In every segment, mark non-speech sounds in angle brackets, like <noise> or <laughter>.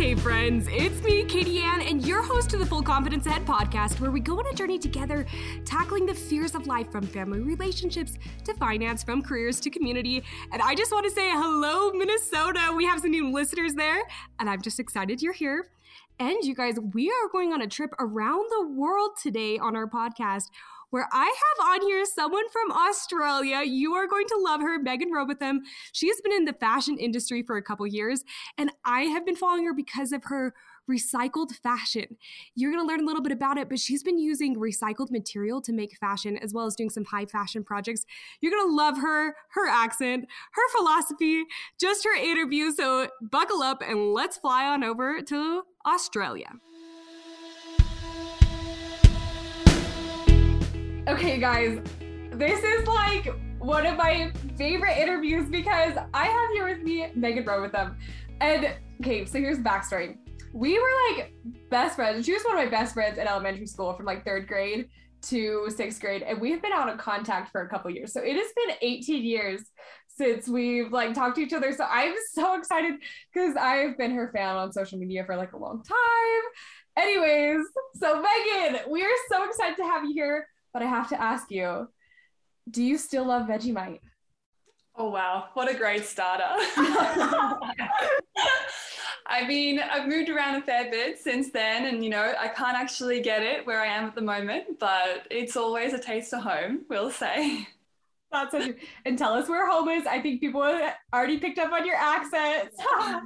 Hey, friends, it's me, Katie Ann, and your host of the Full Confidence Ahead podcast, where we go on a journey together, tackling the fears of life from family relationships to finance, from careers to community. And I just want to say hello, Minnesota. We have some new listeners there, and I'm just excited you're here. And you guys, we are going on a trip around the world today on our podcast where I have on here someone from Australia. You are going to love her, Megan Robotham. She has been in the fashion industry for a couple years, and I have been following her because of her recycled fashion. You're going to learn a little bit about it, but she's been using recycled material to make fashion as well as doing some high fashion projects. You're going to love her, her accent, her philosophy, just her interview. So buckle up and let's fly on over to Australia. Okay, guys, this is like one of my favorite interviews because I have here with me Megan Robotham. And okay, so here's the backstory. We were like best friends. She was one of my best friends in elementary school from like third grade to sixth grade, and we have been out of contact for a couple years. So it has been 18 years since we've like talked to each other. So I'm <laughs> so excited because I've been her fan on social media for like a long time. Anyways, so Megan, we are so excited to have you here but I have to ask you, do you still love Vegemite? Oh wow, what a great starter. <laughs> I mean, I've moved around a fair bit since then, and you know, I can't actually get it where I am at the moment, but it's always a taste of home, we'll say. That's a, and tell us where home is. I think people already picked up on your accent. <laughs>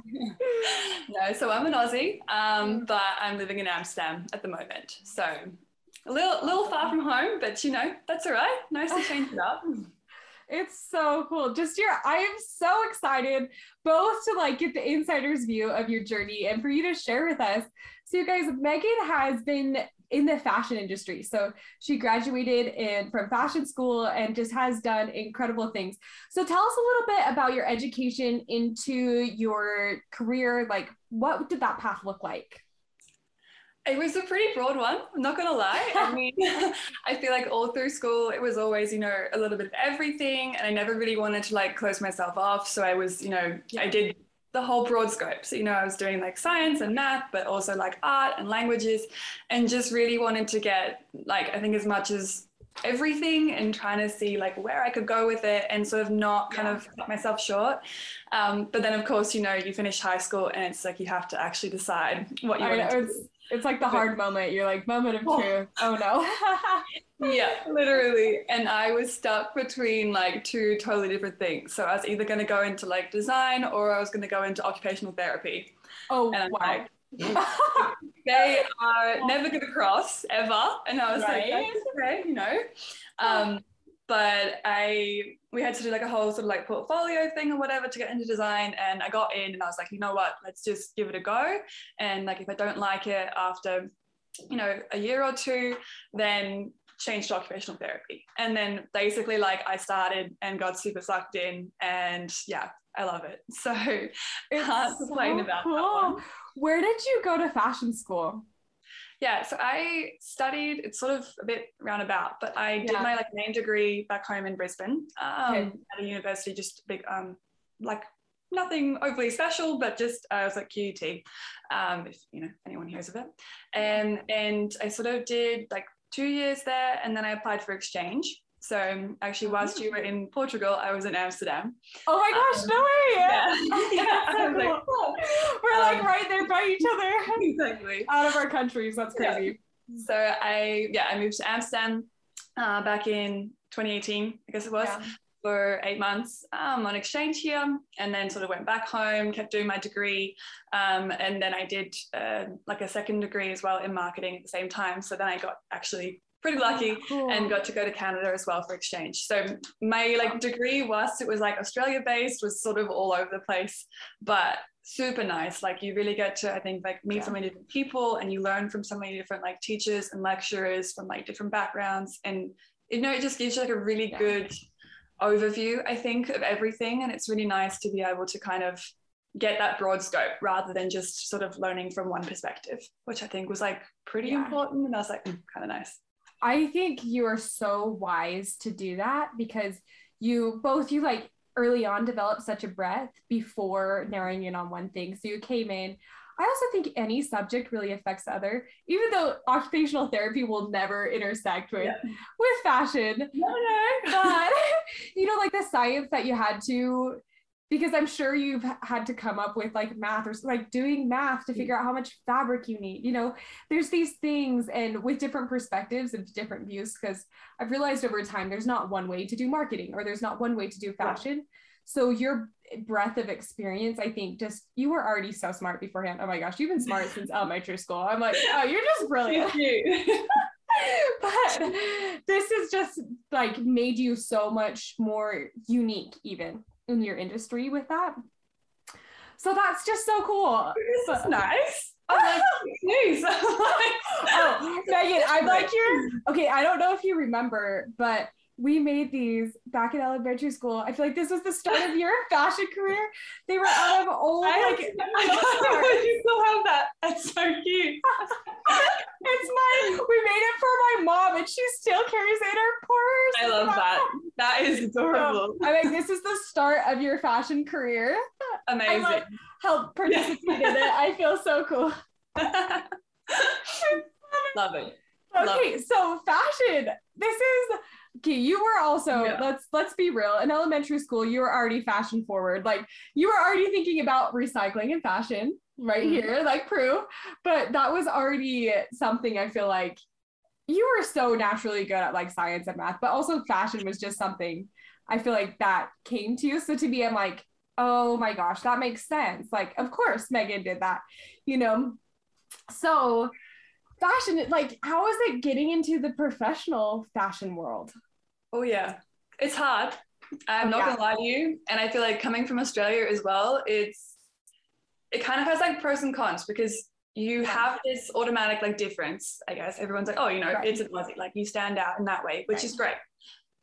no, so I'm an Aussie, um, but I'm living in Amsterdam at the moment. So a little, little far from home, but you know, that's all right. Nice to change it up. <laughs> It's so cool. Just your, I am so excited both to like get the insider's view of your journey and for you to share with us. So, you guys, Megan has been in the fashion industry. So she graduated in from fashion school and just has done incredible things. So tell us a little bit about your education into your career. Like, what did that path look like? It was a pretty broad one. I'm not gonna lie. I mean, <laughs> <laughs> I feel like all through school it was always, you know, a little bit of everything, and I never really wanted to like close myself off. So I was, you know, yeah. I did the whole broad scope. So you know, I was doing like science and math, but also like art and languages, and just really wanted to get like I think as much as everything and trying to see like where I could go with it and sort of not kind yeah. of cut myself short. Um, but then of course, you know, you finish high school and it's like you have to actually decide what you want to do. It's like the hard moment. You're like, moment of oh. truth. Oh no. <laughs> yeah, literally. And I was stuck between like two totally different things. So I was either going to go into like design or I was going to go into occupational therapy. Oh, wow. Like, <laughs> they are never going to cross ever. And I was right? like, okay, you know. Um, but I we had to do like a whole sort of like portfolio thing or whatever to get into design and I got in and I was like you know what let's just give it a go and like if I don't like it after you know a year or two then change to occupational therapy and then basically like I started and got super sucked in and yeah I love it <laughs> so it's can't complain so about cool. that one. Where did you go to fashion school? Yeah, so I studied, it's sort of a bit roundabout, but I did my like main degree back home in Brisbane um, okay. at a university, just big, um, like nothing overly special, but just uh, I was at QUT, um, if you know anyone hears of it, and and I sort of did like two years there, and then I applied for exchange. So actually, whilst you were in Portugal, I was in Amsterdam. Oh my gosh, um, no way! Yeah, yeah. <laughs> so like, cool. We're like um, right there by each other. <laughs> Exactly. Out of our countries, that's crazy. Yeah. So I yeah I moved to Amsterdam uh, back in 2018, I guess it was. Yeah. For eight months um, on exchange here, and then sort of went back home, kept doing my degree, um, and then I did uh, like a second degree as well in marketing at the same time. So then I got actually pretty lucky cool. and got to go to Canada as well for exchange. So my like degree, whilst it was like Australia based, was sort of all over the place, but super nice. Like you really get to, I think, like meet yeah. so many different people and you learn from so many different like teachers and lecturers from like different backgrounds. And you know, it just gives you like a really yeah. good overview, I think, of everything. And it's really nice to be able to kind of get that broad scope rather than just sort of learning from one perspective, which I think was like pretty yeah. important. And I was like, mm, kind of nice. I think you are so wise to do that because you both you like early on developed such a breadth before narrowing in on one thing. So you came in I also think any subject really affects other, even though occupational therapy will never intersect with yeah. with fashion. No, no. But <laughs> <laughs> you know, like the science that you had to because I'm sure you've had to come up with like math or like doing math to mm. figure out how much fabric you need. You know, there's these things and with different perspectives and different views because I've realized over time there's not one way to do marketing or there's not one way to do fashion. Yeah. So your breadth of experience, I think just you were already so smart beforehand. Oh my gosh, you've been smart since <laughs> elementary school. I'm like, oh, you're just brilliant. <laughs> but this has just like made you so much more unique even in your industry with that. So that's just so cool. This is nice. <laughs> I'm like, please. <laughs> oh, Megan, I'm like your okay. I don't know if you remember, but we made these back in elementary school. I feel like this was the start of your <laughs> fashion career. They were out of old I like. <laughs> I you still have that. That's so cute. <laughs> it's my. We made it for my mom, and she still carries it in her purse. I love that. That is adorable. I mean, this is the start of your fashion career. Amazing. I like help participate in it. I feel so cool. love it. Okay, love it. so fashion. This is okay you were also yeah. let's let's be real in elementary school you were already fashion forward. Like you were already thinking about recycling and fashion right mm-hmm. here like proof. But that was already something i feel like you were so naturally good at like science and math but also fashion was just something i feel like that came to you. So to me i'm like oh my gosh that makes sense. Like of course megan did that you know? So fashion like how is it getting into the professional fashion world oh yeah it's hard i'm oh, not yeah. gonna lie to you and i feel like coming from australia as well it's it kind of has like pros and cons because you yeah. have this automatic like difference i guess everyone's like oh you know right. it's a Aussie like you stand out in that way which right. is great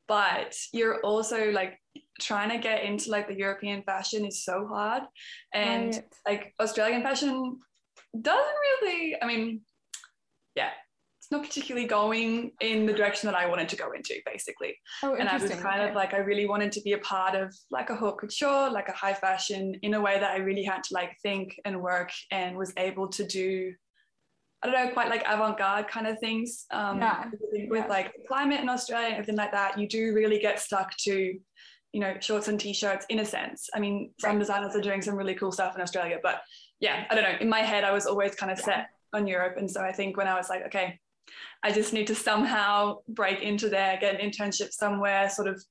but you're also like trying to get into like the european fashion is so hard and right. like australian fashion doesn't really i mean not particularly going in the direction that I wanted to go into, basically. Oh, and I was kind okay. of like, I really wanted to be a part of like a haute couture, like a high fashion, in a way that I really had to like think and work and was able to do. I don't know, quite like avant-garde kind of things. Um, yeah. With yeah. like climate in Australia and everything like that, you do really get stuck to, you know, shorts and t-shirts in a sense. I mean, some right. designers are doing some really cool stuff in Australia, but yeah, I don't know. In my head, I was always kind of yeah. set on Europe. And so I think when I was like, okay, I just need to somehow break into there, get an internship somewhere, sort of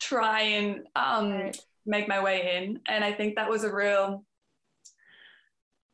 try and um, right. make my way in. And I think that was a real,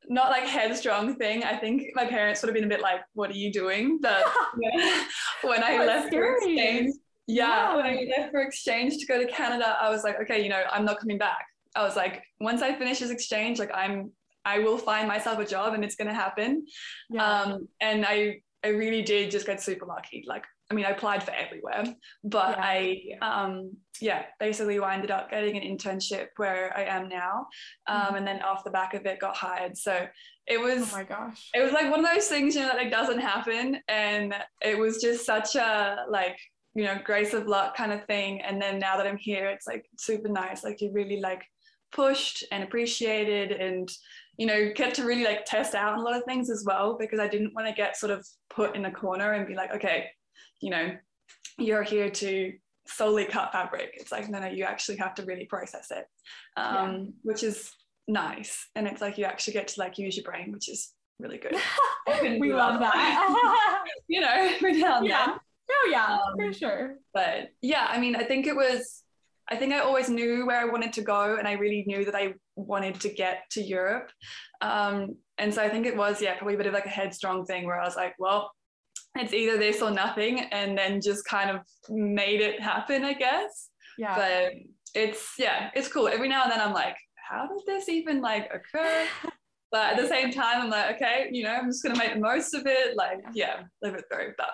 not like headstrong thing. I think my parents would have been a bit like, what are you doing? But <laughs> when I left for exchange, yeah, when I left for exchange to go to Canada, I was like, okay, you know, I'm not coming back. I was like, once I finish this exchange, like I'm I will find myself a job and it's going to happen. Yeah. Um, and I, I really did just get super lucky. Like, I mean, I applied for everywhere, but yeah. I, um, yeah, basically ended up getting an internship where I am now. Um, mm-hmm. And then off the back of it, got hired. So it was, oh my gosh, it was like one of those things, you know, that like doesn't happen. And it was just such a like, you know, grace of luck kind of thing. And then now that I'm here, it's like super nice. Like you really like pushed and appreciated and you know, get to really like test out a lot of things as well because I didn't want to get sort of put in a corner and be like, okay, you know, you're here to solely cut fabric. It's like, no, no, you actually have to really process it, um, yeah. which is nice. And it's like you actually get to like use your brain, which is really good. <laughs> we love that. <laughs> you know, <laughs> now and yeah. Oh yeah, um, for sure. But yeah, I mean, I think it was I think I always knew where I wanted to go, and I really knew that I wanted to get to Europe. Um, and so I think it was, yeah, probably a bit of like a headstrong thing where I was like, well, it's either this or nothing, and then just kind of made it happen, I guess. Yeah. But it's yeah, it's cool. Every now and then I'm like, how did this even like occur? <laughs> but at the same time, I'm like, okay, you know, I'm just gonna make the most of it. Like, yeah, live it through. But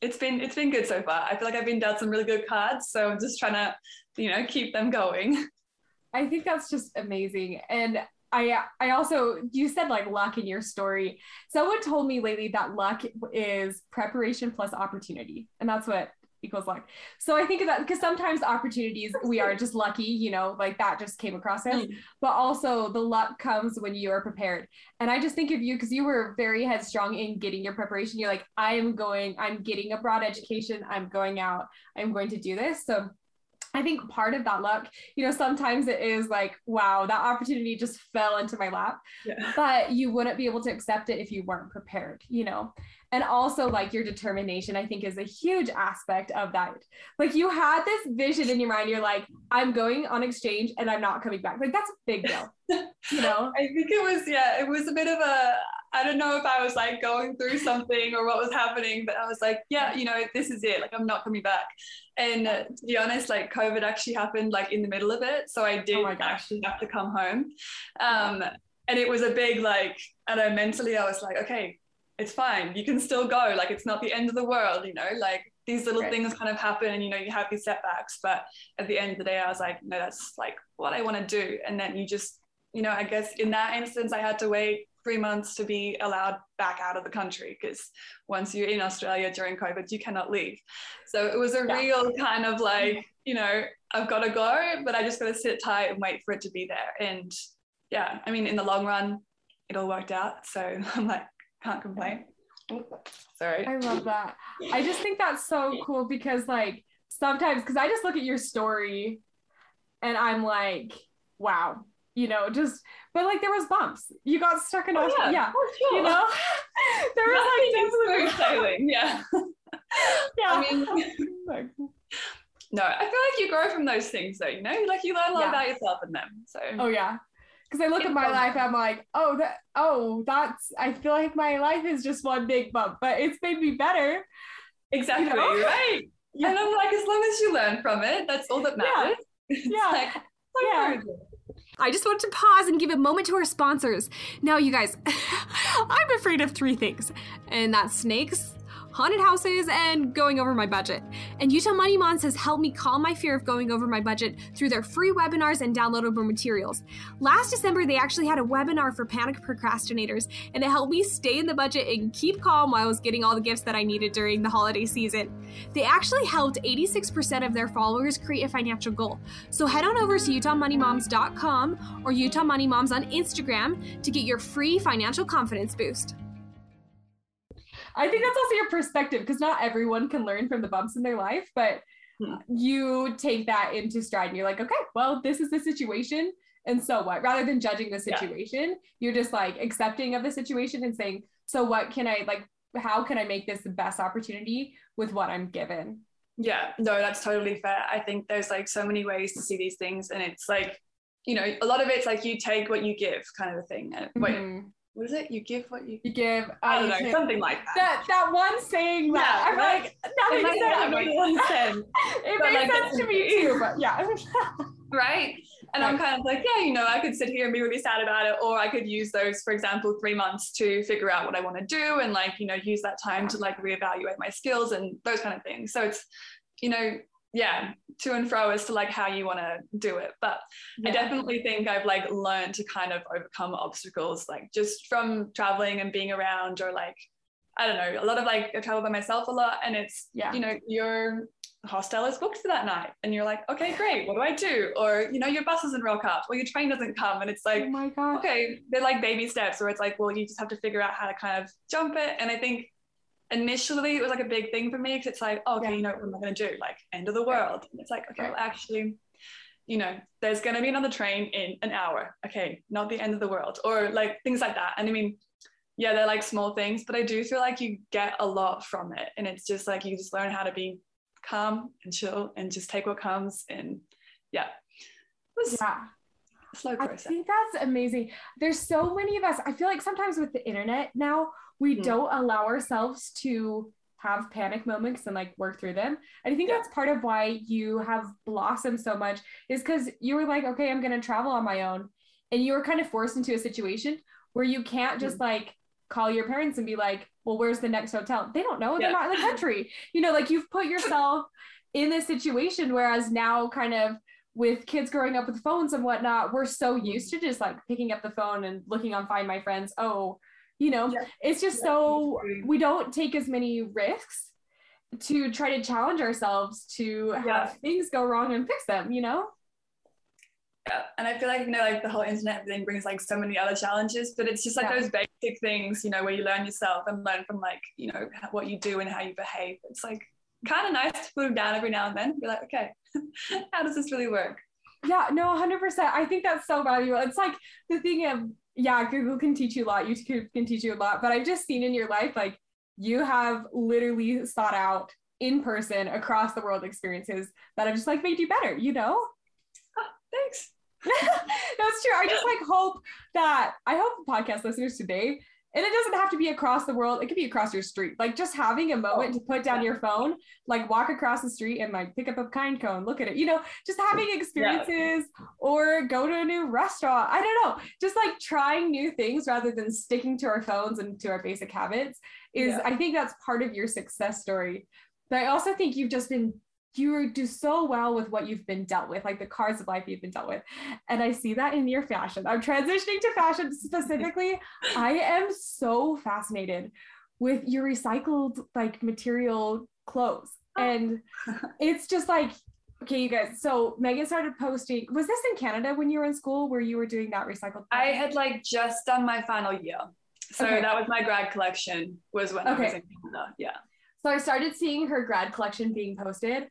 it's been it's been good so far. I feel like I've been dealt some really good cards, so I'm just trying to, you know, keep them going. <laughs> I think that's just amazing. And I I also you said like luck in your story. Someone told me lately that luck is preparation plus opportunity. And that's what equals luck. So I think of that because sometimes opportunities we are just lucky, you know, like that just came across us. Mm. But also the luck comes when you are prepared. And I just think of you because you were very headstrong in getting your preparation. You're like, I am going, I'm getting a broad education, I'm going out, I'm going to do this. So I think part of that luck, you know, sometimes it is like, wow, that opportunity just fell into my lap. Yeah. But you wouldn't be able to accept it if you weren't prepared, you know and also like your determination i think is a huge aspect of that like you had this vision in your mind you're like i'm going on exchange and i'm not coming back like that's a big deal <laughs> you know i think it was yeah it was a bit of a i don't know if i was like going through something or what was happening but i was like yeah you know this is it like i'm not coming back and uh, to be honest like covid actually happened like in the middle of it so i did oh actually have to come home um and it was a big like I know mentally I was like okay it's fine. You can still go. Like it's not the end of the world, you know, like these little right. things kind of happen and you know, you have these setbacks. But at the end of the day, I was like, no, that's like what I want to do. And then you just, you know, I guess in that instance, I had to wait three months to be allowed back out of the country because once you're in Australia during COVID, you cannot leave. So it was a yeah. real kind of like, you know, I've got to go, but I just got to sit tight and wait for it to be there. And yeah, I mean, in the long run, it all worked out. So <laughs> I'm like, can't complain. Sorry. I love that. I just think that's so cool because like sometimes because I just look at your story and I'm like, wow, you know, just but like there was bumps. You got stuck in oh. Yeah, yeah. Sure. you know, <laughs> there was like things that were sailing. Yeah. <laughs> yeah. I mean, <laughs> no, I feel like you grow from those things though. You know, like you learn a lot yeah. about yourself in them. So. Oh yeah, because I look at my life, I'm like, oh, that, oh, that's. I feel like my life is just one big bump, but it's made me better. Exactly you know? right. Yeah. And I'm like, as long as you learn from it, that's all that matters. Yeah. yeah. Like, yeah. I just want to pause and give a moment to our sponsors. Now, you guys, <laughs> I'm afraid of three things, and that's snakes, haunted houses, and going over my budget. And Utah Money Moms has helped me calm my fear of going over my budget through their free webinars and downloadable materials. Last December, they actually had a webinar for panic procrastinators, and it helped me stay in the budget and keep calm while I was getting all the gifts that I needed during the holiday season. They actually helped 86% of their followers create a financial goal. So head on over to utahmoneymoms.com or Utah Money Moms on Instagram to get your free financial confidence boost. I think that's also your perspective because not everyone can learn from the bumps in their life, but hmm. you take that into stride and you're like, okay, well, this is the situation. And so what? Rather than judging the situation, yeah. you're just like accepting of the situation and saying, so what can I like, how can I make this the best opportunity with what I'm given? Yeah, no, that's totally fair. I think there's like so many ways to see these things. And it's like, you know, a lot of it's like you take what you give kind of a thing. Mm-hmm what is it? You give what you, you give. I uh, don't know, something like that. That that one saying that yeah, I'm right? like that makes sense. Sense. <laughs> it but makes like, sense to me too, but yeah. <laughs> <laughs> right. And right. I'm kind of like, yeah, you know, I could sit here and be really sad about it, or I could use those, for example, three months to figure out what I want to do and like, you know, use that time to like reevaluate my skills and those kind of things. So it's, you know, yeah to and fro as to like how you want to do it. But yeah. i definitely think i've like learned to kind of overcome obstacles like just from traveling and being around or like i don't know a lot of like i travel by myself a lot and it's yeah. you know your hostel is booked for that night and you're like okay great what do i do? Or you know your bus doesn't rock up or your train doesn't come and it's like oh my god. okay they're like baby steps where it's like well you just have to figure out how to kind of jump it. And i think initially it was like a big thing for me because it's like, oh, okay, yeah. you know, what am I going to do? Like, end of the world. And it's like, okay, well, actually, you know, there's going to be another train in an hour. Okay, not the end of the world, or like things like that. And I mean, yeah, they're like small things, but I do feel like you get a lot from it. And it's just like you just learn how to be calm and chill and just take what comes. And yeah, yeah. Slow process. I think that's amazing. There's so many of us. I feel like sometimes with the internet now, we mm-hmm. don't allow ourselves to have panic moments and like work through them. And I think yeah. that's part of why you have blossomed so much is because you were like, okay, I'm going to travel on my own. And you were kind of forced into a situation where you can't just mm-hmm. like call your parents and be like, well, where's the next hotel? They don't know. Yeah. They're not in the country. you know, like you've put yourself in this situation. Whereas now, kind of with kids growing up with phones and whatnot, we're so used to just like picking up the phone and looking on Find My Friends. Oh, you know yeah. it's just yeah, so we don't take as many risks to try to challenge ourselves to yeah. have things go wrong and fix them, you know? Yeah. And I feel like, you know, like the whole internet thing brings like so many other challenges, but it's just like yeah. those basic things, you know, where you learn yourself and learn from like, you know, what you do and how you behave. It's like kind of nice to put them down every now and then. Be like, okay, <laughs> how does this really work? Yeah, no, 100%. I think that's so valuable. It's like the thing of, yeah, Google can teach you a lot, YouTube can teach you a lot, but I've just seen in your life, like, you have literally sought out in person across the world experiences that have just like made you better, you know? Oh, thanks. <laughs> That's true. I just like hope that I hope podcast listeners today and it doesn't have to be across the world. It could be across your street. Like just having a moment to put down your phone, like walk across the street and like pick up a kind cone, look at it. You know, just having experiences yeah. or go to a new restaurant. I don't know. Just like trying new things rather than sticking to our phones and to our basic habits is yeah. I think that's part of your success story. But I also think you've just been you do so well with what you've been dealt with, like the cards of life you've been dealt with. And I see that in your fashion. I'm transitioning to fashion specifically. I am so fascinated with your recycled like material clothes. Oh. And it's just like, okay, you guys. So Megan started posting. Was this in Canada when you were in school where you were doing that recycled? I had like just done my final year. So okay. that was my grad collection was when okay. I was in Canada. Yeah. So I started seeing her grad collection being posted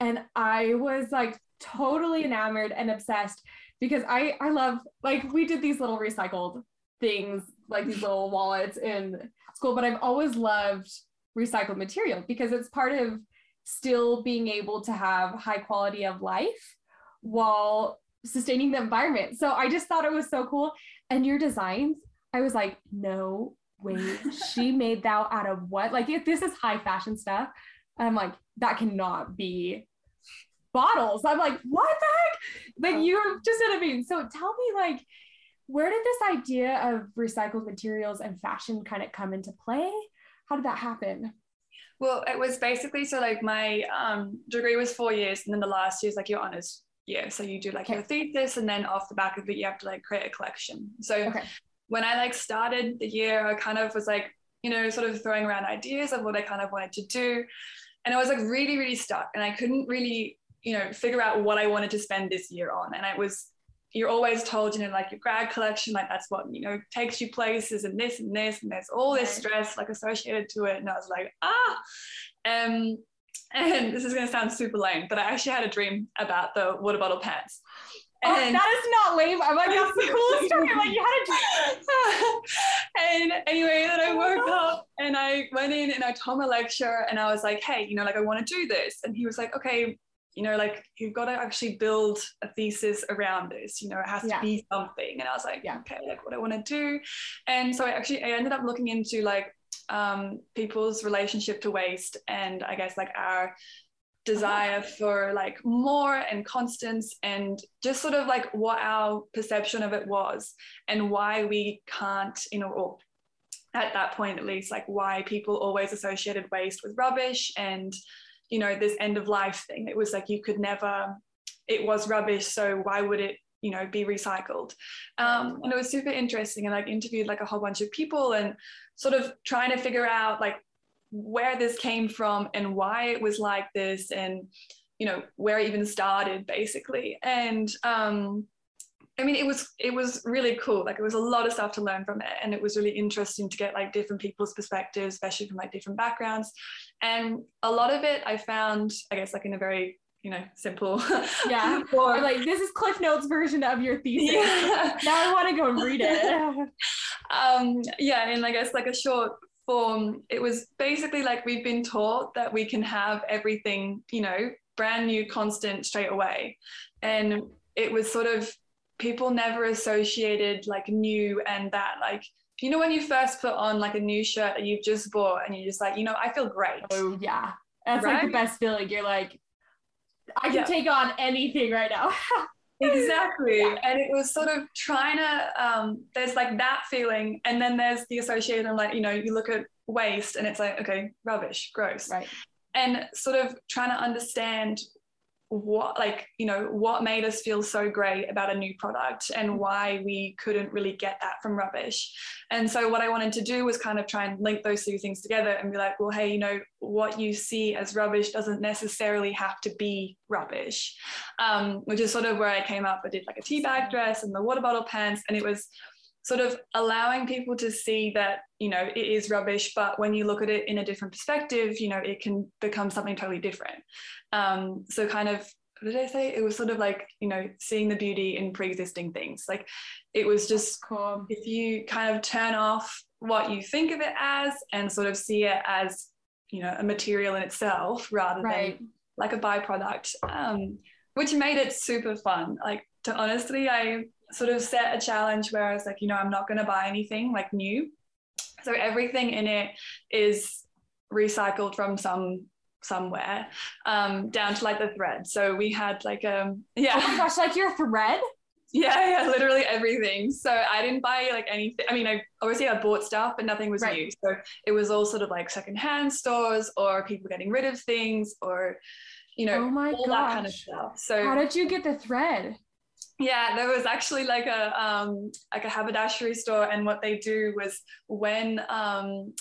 and I was like totally enamored and obsessed because I I love like we did these little recycled things like these little <laughs> wallets in school but I've always loved recycled material because it's part of still being able to have high quality of life while sustaining the environment. So I just thought it was so cool. And your designs I was like no way. <laughs> She made that out of what? Like if this is high fashion stuff. I'm like, that cannot be bottles. I'm like, what the heck? Like you're just what I mean. So tell me like, where did this idea of recycled materials and fashion kind of come into play? How did that happen? Well, it was basically so like my um, degree was four years, and then the last year is like your honors year. So you do like okay. your thesis, and then off the back of it, you have to like create a collection. So okay. when I like started the year, I kind of was like, you know, sort of throwing around ideas of what I kind of wanted to do and I was like really, really stuck. And I couldn't really, you know, figure out what I wanted to spend this year on. And I was, you're always told, you know, like your grad collection, like that's what, you know, takes you places and this and this, and there's all this stress like associated to it. And I was like, ah. Um, <laughs> and this is going to sound super lame, but I actually had a dream about the water bottle pants. Oh, oh, that is not lame. I'm like, that's the <laughs> coolest story. I'm like, you had a dream. <laughs> And anyway, then I woke up and I went in and I told my lecturer and I was like, hey, you know, like I want to do this. And he was like, okay, you know, like you've got to actually build a thesis around this. You know, it has to yeah. be something. And I was like, yeah, okay, like what I want to do. And so I actually I ended up looking into like um, people's relationship to waste and I guess like our desire for like more and constance and just sort of like what our perception of it was and why we can't you know or at that point at least like why people always associated waste with rubbish and you know this end of life thing. It was like you could never it was rubbish so why would it you know be recycled? Um, and it was super interesting and like interviewed like a whole bunch of people and sort of trying to figure out like where this came from and why it was like this and you know where it even started basically and um I mean, it was it was really cool. Like, it was a lot of stuff to learn from it, and it was really interesting to get like different people's perspectives, especially from like different backgrounds. And a lot of it, I found, I guess, like in a very you know simple. <laughs> Yeah. or like this is Cliff Notes version of your thesis. Yeah. now I want to go and read it. <laughs> um, yeah, and I guess like a short form, it was basically like we've been taught that we can have everything, you know, brand new, constant straight away. And it was sort of people never associated like new and that. Like, you know, when you first put on like a new shirt that you've just bought and you're just like, you know, I feel great. Oh, yeah. That's right? like the best feeling. You're like, I can yeah. take on anything right now. <laughs> exactly. And it was sort of trying to um, there's like that feeling and then there's the association like you know you look at waste and it's like okay rubbish gross. Right. And sort of trying to understand what like you know what made us feel so great about a new product and mm-hmm. why we couldn't really get that from rubbish. And so what i wanted to do was kind of try and link those two things together and be like well hey you know what you see as rubbish doesn't necessarily have to be rubbish. Um, which is sort of where i came up. I did like a tea bag dress and the water bottle pants and it was sort of allowing people to see that you know it is rubbish but when you look at it in a different perspective you know it can become something totally different um, so kind of what did I say? It was sort of like, you know, seeing the beauty in pre-existing things. Like it was just cool. if you kind of turn off what you think of it as and sort of see it as, you know, a material in itself rather right. than like a byproduct. Um, which made it super fun. Like to honestly, I sort of set a challenge where I was like, you know, I'm not going to buy anything like new. So everything in it is recycled from some somewhere um, down to like the thread. So we had like um yeah. Oh my gosh, like your thread? Yeah, yeah, literally everything. So I didn't buy like anything. I mean, I obviously I bought stuff, but nothing was right. new. So it was all sort of like secondhand stores or people getting rid of things or you know, oh my all gosh. that kind of stuff. So how did you get the thread? Yeah there was actually like a um like a haberdashery store and what they do was when um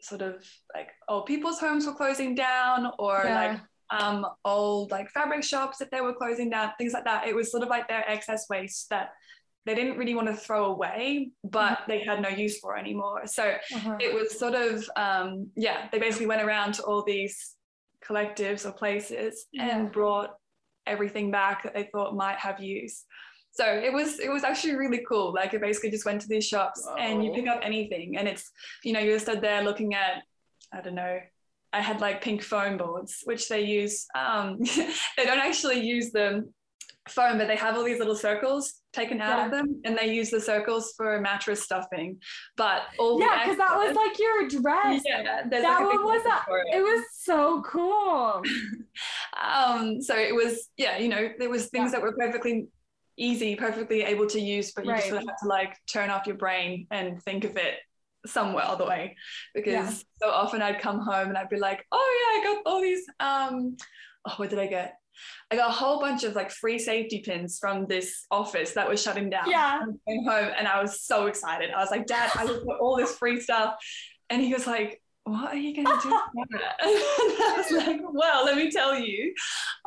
sort of like old people's homes were closing down or yeah. like um old like fabric shops if they were closing down things like that it was sort of like their excess waste that they didn't really want to throw away but mm-hmm. they had no use for anymore so uh-huh. it was sort of um yeah they basically went around to all these collectives or places yeah. and brought everything back that they thought might have use. So it was it was actually really cool. Like it basically just went to these shops and you pick up anything, and it's you know you're stood there looking at I don't know. I had like pink foam boards, which they use. Um, <laughs> they don't actually use them foam, but they have all these little circles taken out yeah. of them, and they use the circles for mattress stuffing. But all yeah, because that was like your dress. Yeah, that like one was that. It. it. was so cool. <laughs> um, so it was yeah, you know, there was things yeah. that were perfectly easy, perfectly able to use, but you right. just sort of had to like turn off your brain and think of it somewhere other way because yeah. so often I'd come home and I'd be like, oh yeah, I got all these um oh what did I get? I got a whole bunch of like free safety pins from this office that was shutting down. Yeah. I came home and I was so excited. I was like, Dad, I got all this free stuff. And he was like, what are you going to do? <laughs> With that?" <laughs> And I was like, well, let me tell you.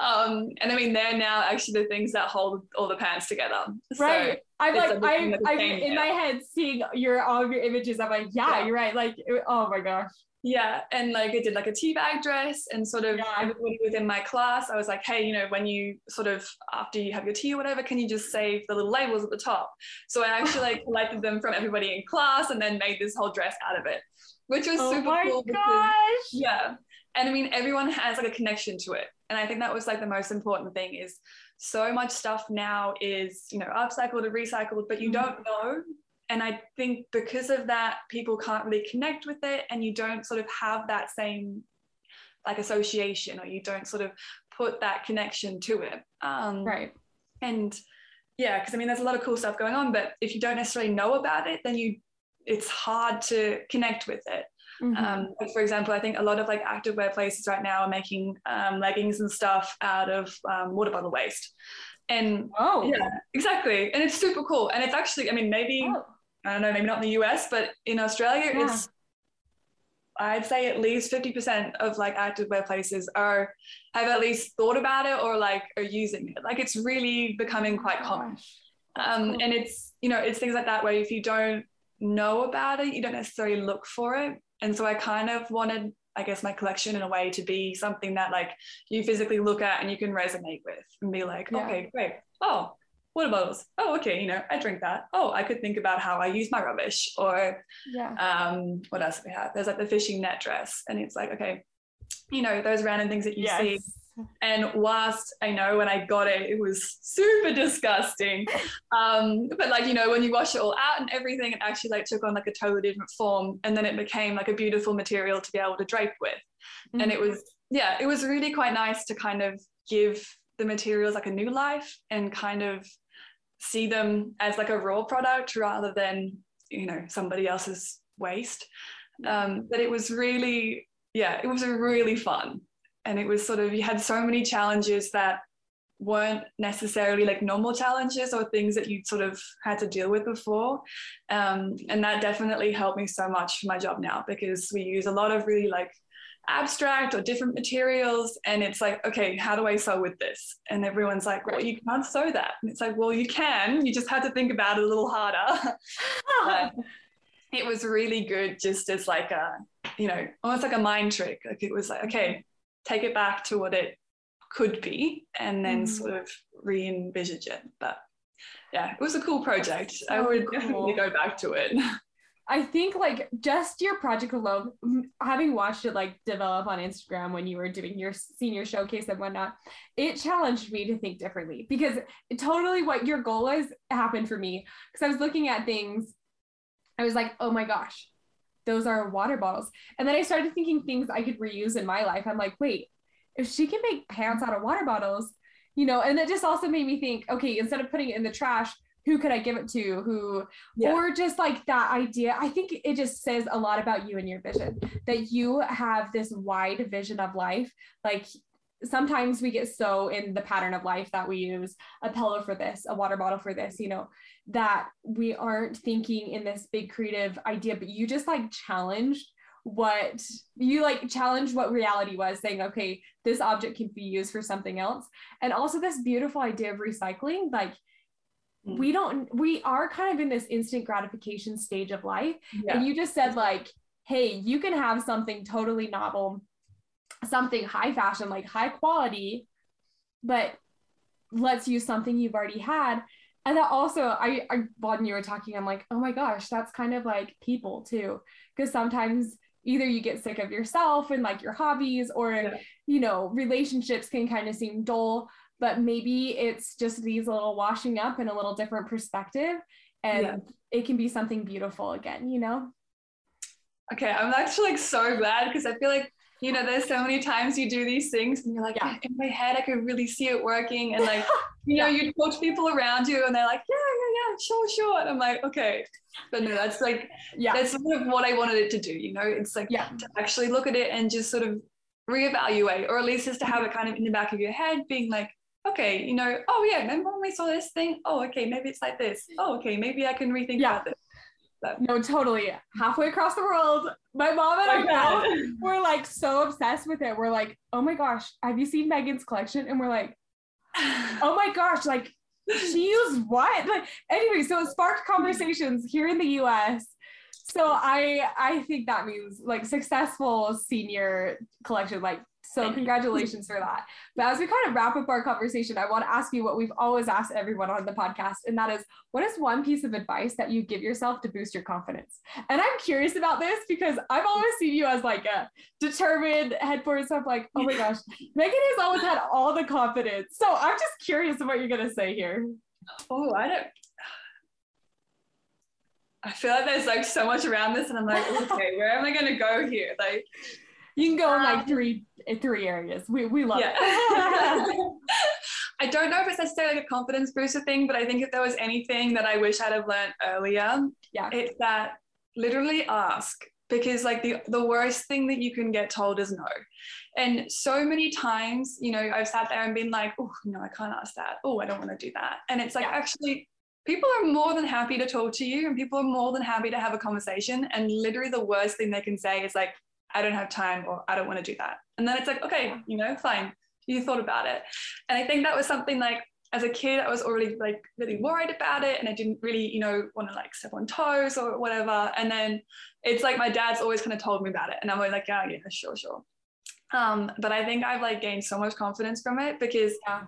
Um, and I mean, they're now actually the things that hold all the pants together. Right. So I'm like, I'm, I'm in my head seeing your all of your images. I'm like, yeah, yeah. you're right. Like, oh my gosh. Yeah, and like I did like a tea bag dress, and sort of yeah. everybody within my class, I was like, hey, you know, when you sort of after you have your tea or whatever, can you just save the little labels at the top? So I actually like <laughs> collected them from everybody in class, and then made this whole dress out of it, which was oh super cool. Oh my gosh. Because, yeah, and I mean, everyone has like a connection to it, and I think that was like the most important thing is so much stuff now is you know upcycled or recycled, but you mm-hmm. don't know and I think because of that, people can't really connect with it, and you don't sort of have that same like association, or you don't sort of put that connection to it. Um, right. And yeah, because I mean, there's a lot of cool stuff going on, but if you don't necessarily know about it, then you it's hard to connect with it. Mm-hmm. Um, like for example, I think a lot of like activewear places right now are making um, leggings and stuff out of um, water bottle waste. And oh, yeah, exactly. And it's super cool. And it's actually, I mean, maybe oh. I don't know, maybe not in the US, but in Australia, yeah. it's I'd say at least 50% of like activewear places are have at least thought about it or like are using it. Like it's really becoming quite oh common. Um, cool. and it's, you know, it's things like that where if you don't know about it, you don't necessarily look for it. And so I kind of wanted, I guess, my collection in a way to be something that like you physically look at and you can resonate with and be like, yeah. okay, great. Oh, water bottles. Oh, okay, you know, I drink that. Oh, I could think about how I use my rubbish. Or yeah. um, what else do we have? There's like the fishing net dress. And it's like, okay, you know, those random things that you yes. see. And whilst I know when I got it, it was super disgusting. Um, but like, you know, when you wash it all out and everything, it actually like took on like a totally different form. And then it became like a beautiful material to be able to drape with. Mm-hmm. And it was, yeah, it was really quite nice to kind of give the materials like a new life and kind of see them as like a raw product rather than you know somebody else's waste. Um, but it was really yeah it was really fun. And it was sort of you had so many challenges that weren't necessarily like normal challenges or things that you sort of had to deal with before. Um, and that definitely helped me so much for my job now because we use a lot of really like abstract or different materials. And it's like, okay, how do I sew with this? And everyone's like, well, you can't sew that. And it's like, well, you can. You just have to think about it a little harder. <laughs> it was really good just as like a, you know, almost like a mind trick. Like it was like, okay, take it back to what it could be and then mm. sort of re-envisage it. But yeah, it was a cool project. So I would cool. definitely go back to it. <laughs> I think like just your project alone, having watched it like develop on Instagram when you were doing your senior showcase and whatnot, it challenged me to think differently because totally what your goal is happened for me. Because I was looking at things, I was like, oh my gosh, those are water bottles. And then I started thinking things I could reuse in my life. I'm like, wait, if she can make pants out of water bottles, you know, and it just also made me think, okay, instead of putting it in the trash, who could I give it to? Who, yeah. or just like that idea. I think it just says a lot about you and your vision that you have this wide vision of life. Like sometimes we get so in the pattern of life that we use a pillow for this, a water bottle for this, you know, that we aren't thinking in this big creative idea, but you just like challenged what you like challenge what reality was saying okay this object can be used for something else and also this beautiful idea of recycling like mm. we don't we are kind of in this instant gratification stage of life yeah. and you just said like hey you can have something totally novel something high fashion like high quality but let's use something you've already had and that also I, I when you were talking i'm like oh my gosh that's kind of like people too because sometimes either you get sick of yourself and like your hobbies or yeah. you know relationships can kind of seem dull but maybe it's just these little washing up in a little different perspective and yeah. it can be something beautiful again you know okay i'm actually like so glad because i feel like you know, there's so many times you do these things and you're like, yeah. in my head, I could really see it working. And like, <laughs> you know, you talk to people around you and they're like, yeah, yeah, yeah, sure, sure. And I'm like, okay. But no, that's like, yeah, that's sort of what I wanted it to do. You know, it's like yeah. to actually look at it and just sort of reevaluate, or at least just to have it kind of in the back of your head, being like, okay, you know, oh yeah, remember when we saw this thing? Oh, okay, maybe it's like this. Oh, okay, maybe I can rethink yeah. about this. No, totally. Halfway across the world, my mom and I were like so obsessed with it. We're like, oh my gosh, have you seen Megan's collection? And we're like, oh my gosh, like she used what? Like anyway, so it sparked conversations here in the US. So I I think that means like successful senior collection, like so congratulations for that. But as we kind of wrap up our conversation, I want to ask you what we've always asked everyone on the podcast, and that is what is one piece of advice that you give yourself to boost your confidence? And I'm curious about this because I've always seen you as like a determined head forward stuff, like, oh my <laughs> gosh, Megan has always had all the confidence. So I'm just curious of what you're gonna say here. Oh, I don't I feel like there's like so much around this, and I'm like, okay, where am I gonna go here? Like you can go in like um, three three areas. We we love yeah. it. <laughs> <laughs> I don't know if it's necessarily like a confidence booster thing, but I think if there was anything that I wish I'd have learned earlier, yeah, it's that literally ask because like the the worst thing that you can get told is no. And so many times, you know, I've sat there and been like, oh no, I can't ask that. Oh, I don't want to do that. And it's like yeah. actually people are more than happy to talk to you and people are more than happy to have a conversation. And literally the worst thing they can say is like, I don't have time or I don't want to do that. And then it's like, okay, you know, fine. You thought about it. And I think that was something like as a kid, I was already like really worried about it and I didn't really, you know, want to like step on toes or whatever. And then it's like my dad's always kind of told me about it. And I'm always like, yeah, yeah, sure, sure. Um, but I think I've like gained so much confidence from it because yeah.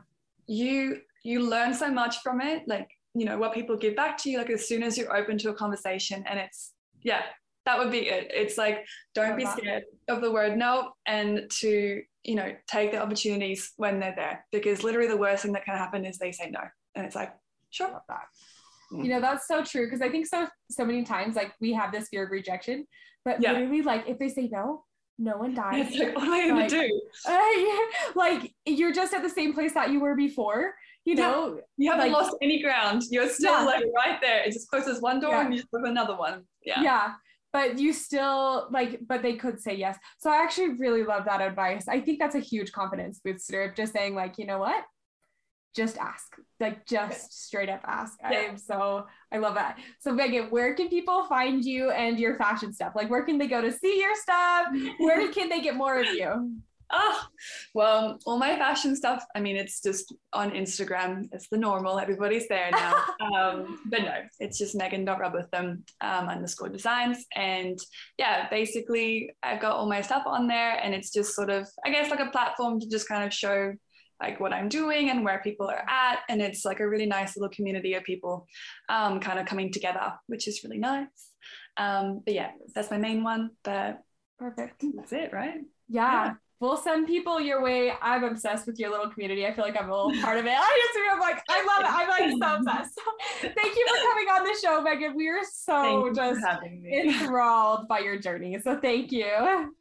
you you learn so much from it. Like, you know, what people give back to you, like as soon as you're open to a conversation and it's yeah, that would be it. It's like don't be scared of the word no and to, you know, take the opportunities when they're there because literally the worst thing that can happen is they say no. And it's like, sure. Mm. You know, that's so true. Cause I think so so many times like we have this fear of rejection, but yeah. literally like if they say no, no one <laughs> dies. It's like, what am I gonna like, do? Uh, <laughs> like you're just at the same place that you were before. You know, yeah. you haven't like, lost any ground. You're still yeah. like right there. It just closes one door and you just open another one. Yeah. Yeah but you still like but they could say yes. So i actually really love that advice. I think that's a huge confidence booster just saying like you know what? Just ask. Like just straight up ask. Yeah. i am so i love that. So megan where can people find you and your fashion stuff? Like where can they go to see your stuff? <laughs> Where can they get more of you Oh, well, all my fashion stuff, I mean, it's just on Instagram. It's the normal, everybody's there now. <laughs> um, but no, it's just megan.robotham um, underscore designs. And yeah, basically, I've got all my stuff on there, and it's just sort of, I guess, like a platform to just kind of show like what I'm doing and where people are at. And it's like a really nice little community of people um, kind of coming together, which is really nice. Um, but yeah, that's my main one. But perfect. That's it, right? yeah. yeah we'll send people your way. I'm obsessed with your little community. I feel like I'm a little part of it. <laughs> I just I'm like, I love it. I'm like so obsessed. So, <laughs> thank you for coming on the show, Megan. We are so just enthralled by your journey. So thank you.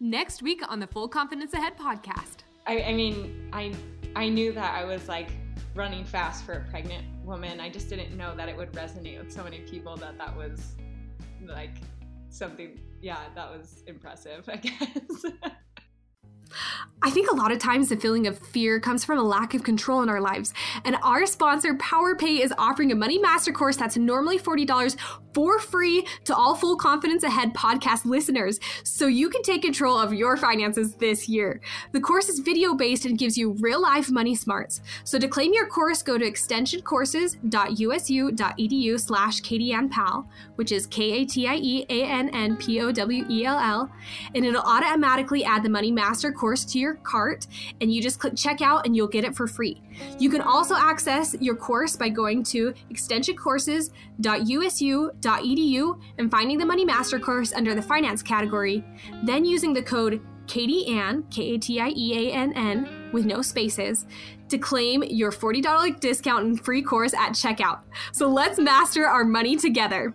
Next week on the Full Confidence Ahead podcast. I, I mean, I I knew that I was like running fast for a pregnant woman. I just didn't know that it would resonate with so many people that that was like something yeah that was impressive <laughs> i guess I think a lot of times the feeling of fear comes from a lack of control in our lives. And our sponsor, PowerPay, is offering a Money Master course that's normally $40 for free to all Full Confidence Ahead podcast listeners so you can take control of your finances this year. The course is video based and gives you real life money smarts. So to claim your course, go to extensioncourses.usu.edu slash Pal, which is K A T I E A N N P O W E L L, and it'll automatically add the Money Master course to your cart and you just click checkout and you'll get it for free. You can also access your course by going to extensioncourses.usu.edu and finding the Money Master course under the finance category, then using the code Katie Ann, K A T I E A N N, with no spaces, to claim your $40 discount and free course at checkout. So let's master our money together.